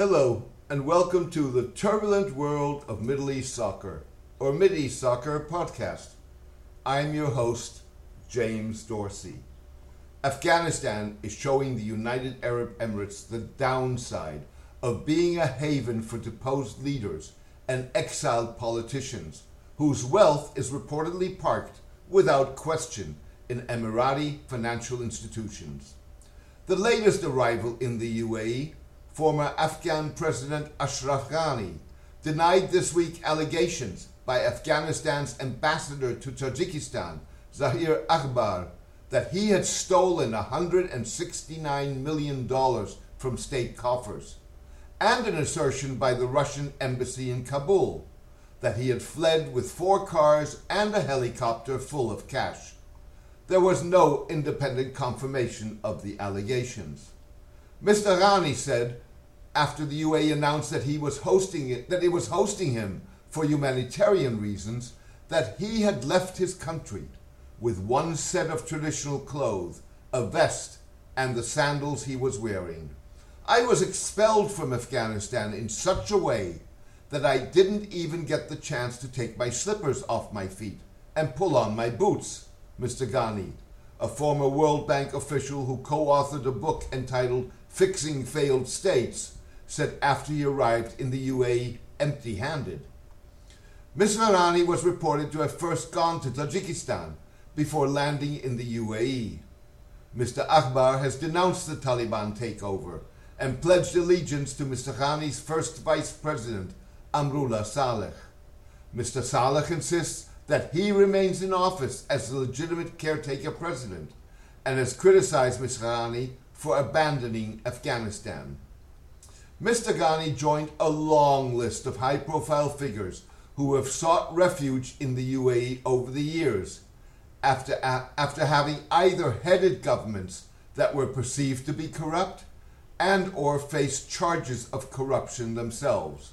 Hello, and welcome to the turbulent world of Middle East soccer, or East Soccer podcast. I'm your host, James Dorsey. Afghanistan is showing the United Arab Emirates the downside of being a haven for deposed leaders and exiled politicians whose wealth is reportedly parked without question in Emirati financial institutions. The latest arrival in the UAE former Afghan President Ashraf Ghani denied this week allegations by Afghanistan's ambassador to Tajikistan, Zahir Akbar, that he had stolen $169 million from state coffers, and an assertion by the Russian embassy in Kabul that he had fled with four cars and a helicopter full of cash. There was no independent confirmation of the allegations. Mr. Ghani said after the UAE announced that he was hosting it, that it was hosting him for humanitarian reasons, that he had left his country with one set of traditional clothes, a vest, and the sandals he was wearing. I was expelled from Afghanistan in such a way that I didn't even get the chance to take my slippers off my feet and pull on my boots, Mr. Ghani, a former World Bank official who co authored a book entitled Fixing Failed States, said after he arrived in the UAE empty handed. Mr. Ghani was reported to have first gone to Tajikistan before landing in the UAE. Mr. Akbar has denounced the Taliban takeover and pledged allegiance to Mr. Ghani's first vice president, Amrullah Saleh. Mr. Saleh insists that he remains in office as the legitimate caretaker president and has criticized Mr. Ghani for abandoning Afghanistan. Mr. Ghani joined a long list of high profile figures who have sought refuge in the UAE over the years after, after having either headed governments that were perceived to be corrupt and or faced charges of corruption themselves.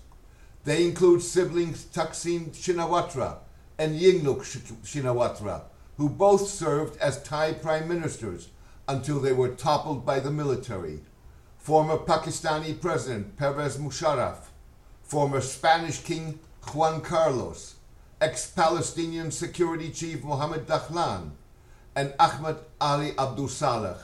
They include siblings Thaksin Shinawatra and Yingluck Shinawatra, who both served as Thai prime ministers until they were toppled by the military. Former Pakistani President Pervez Musharraf, former Spanish King Juan Carlos, ex Palestinian Security Chief Mohammed Dahlan, and Ahmed Ali Abdul Saleh,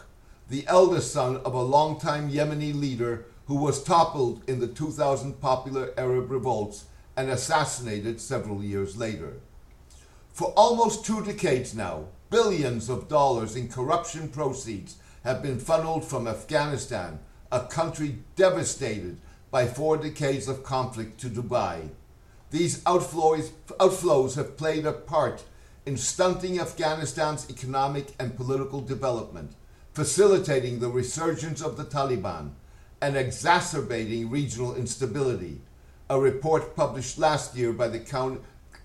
the eldest son of a longtime Yemeni leader who was toppled in the 2000 popular Arab revolts and assassinated several years later. For almost two decades now, billions of dollars in corruption proceeds have been funneled from Afghanistan, a country devastated by four decades of conflict, to Dubai. These outflows, outflows have played a part in stunting Afghanistan's economic and political development, facilitating the resurgence of the Taliban, and exacerbating regional instability, a report published last year by the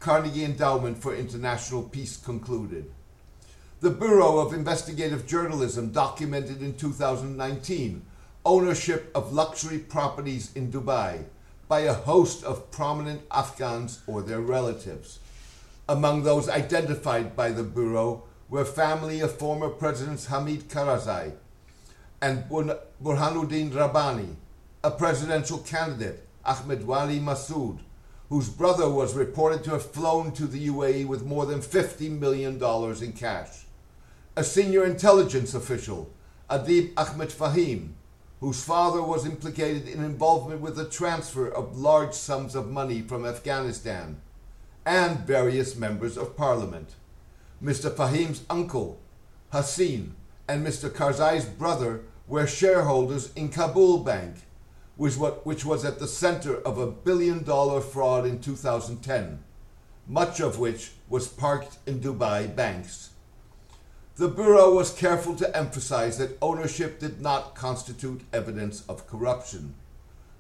Carnegie Endowment for International Peace concluded. The Bureau of Investigative Journalism documented in 2019 ownership of luxury properties in Dubai by a host of prominent Afghans or their relatives. Among those identified by the Bureau were family of former Presidents Hamid Karzai, and Burhanuddin Rabbani, a presidential candidate, Ahmed Wali Massoud, whose brother was reported to have flown to the UAE with more than $50 million in cash. A senior intelligence official, Adib Ahmed Fahim, whose father was implicated in involvement with the transfer of large sums of money from Afghanistan, and various members of parliament. Mr. Fahim's uncle, Haseen, and Mr. Karzai's brother were shareholders in Kabul Bank, which was at the center of a billion dollar fraud in 2010, much of which was parked in Dubai banks. The Bureau was careful to emphasize that ownership did not constitute evidence of corruption.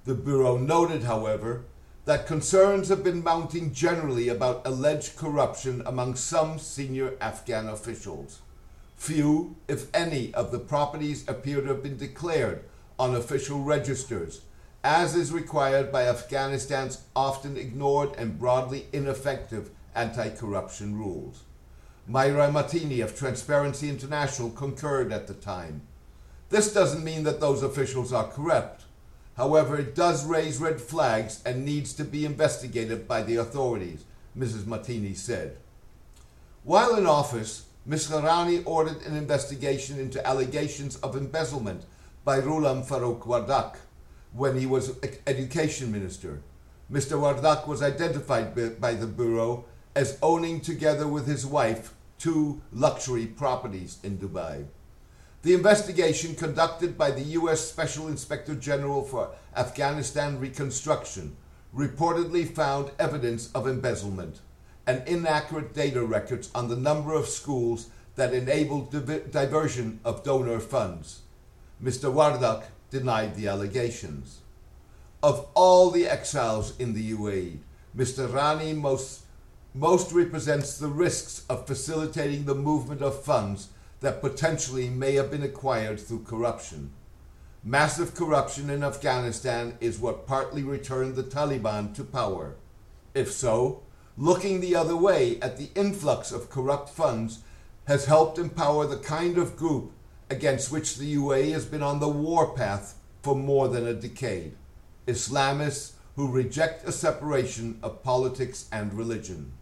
The Bureau noted, however, that concerns have been mounting generally about alleged corruption among some senior Afghan officials. Few, if any, of the properties appear to have been declared on official registers, as is required by Afghanistan's often ignored and broadly ineffective anti corruption rules. Maira Martini of Transparency International concurred at the time. This doesn't mean that those officials are corrupt. However, it does raise red flags and needs to be investigated by the authorities, Mrs. Martini said. While in office, Ms. Ghani ordered an investigation into allegations of embezzlement by Ghulam Farooq Wardak when he was education minister. Mr. Wardak was identified by the Bureau as owning, together with his wife, two luxury properties in Dubai. The investigation conducted by the U.S. Special Inspector General for Afghanistan Reconstruction reportedly found evidence of embezzlement and inaccurate data records on the number of schools that enabled div- diversion of donor funds. Mr. Wardak denied the allegations. Of all the exiles in the UAE, Mr. Ghani most, most represents the risks of facilitating the movement of funds that potentially may have been acquired through corruption. Massive corruption in Afghanistan is what partly returned the Taliban to power. If so, looking the other way at the influx of corrupt funds has helped empower the kind of group against which the UAE has been on the warpath for more than a decade Islamists who reject a separation of politics and religion.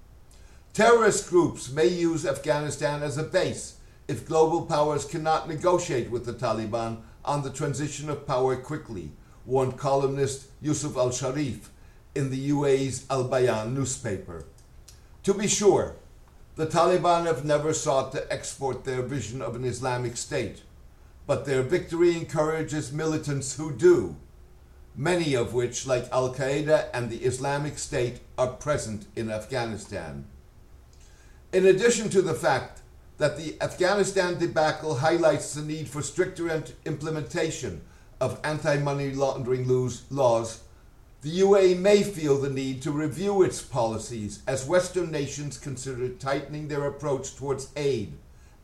Terrorist groups may use Afghanistan as a base if global powers cannot negotiate with the Taliban on the transition of power quickly, warned columnist Yusuf al Sharif in the UAE's Al Bayan newspaper. To be sure, the Taliban have never sought to export their vision of an Islamic state, but their victory encourages militants who do, many of which, like Al Qaeda and the Islamic State, are present in Afghanistan. In addition to the fact that the Afghanistan debacle highlights the need for stricter implementation of anti money laundering laws, the UAE may feel the need to review its policies as Western nations consider tightening their approach towards aid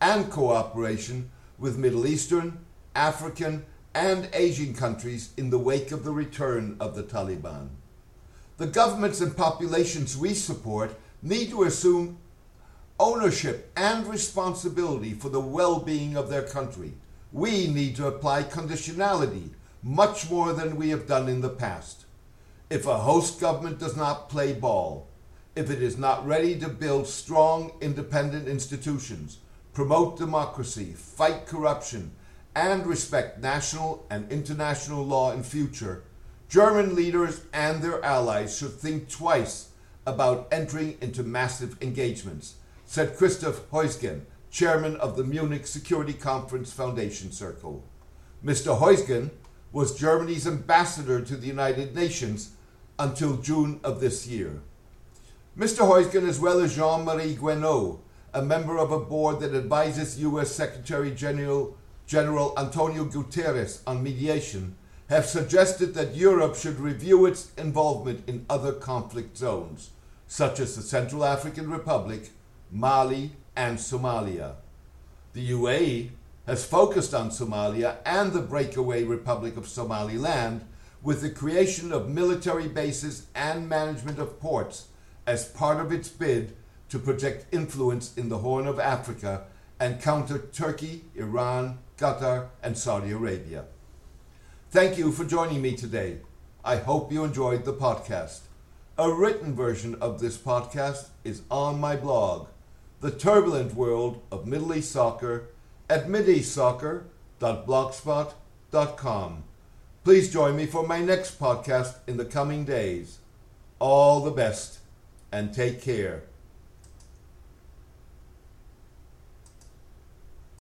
and cooperation with Middle Eastern, African, and Asian countries in the wake of the return of the Taliban. The governments and populations we support need to assume ownership and responsibility for the well being of their country. We need to apply conditionality much more than we have done in the past. If a host government does not play ball, if it is not ready to build strong, independent institutions, promote democracy, fight corruption, and respect national and international law in future, German leaders and their allies should think twice about entering into massive engagements said Christoph Heusgen, chairman of the Munich Security Conference Foundation Circle. Mr. Heusgen was Germany's ambassador to the United Nations until June of this year. Mr. Heusgen, as well as Jean Marie Guéhenno, a member of a board that advises U.N. Secretary General, General Antonio Guterres on mediation, have suggested that Europe should review its involvement in other conflict zones, such as the Central African Republic Mali, and Somalia. The UAE has focused on Somalia and the breakaway Republic of Somaliland with the creation of military bases and management of ports as part of its bid to project influence in the Horn of Africa and counter Turkey, Iran, Qatar, and Saudi Arabia. Thank you for joining me today. I hope you enjoyed the podcast. A written version of this podcast is on my blog, the turbulent world of Middle East soccer at mideastsoccer.blogspot.com. Please join me for my next podcast in the coming days. All the best and take care.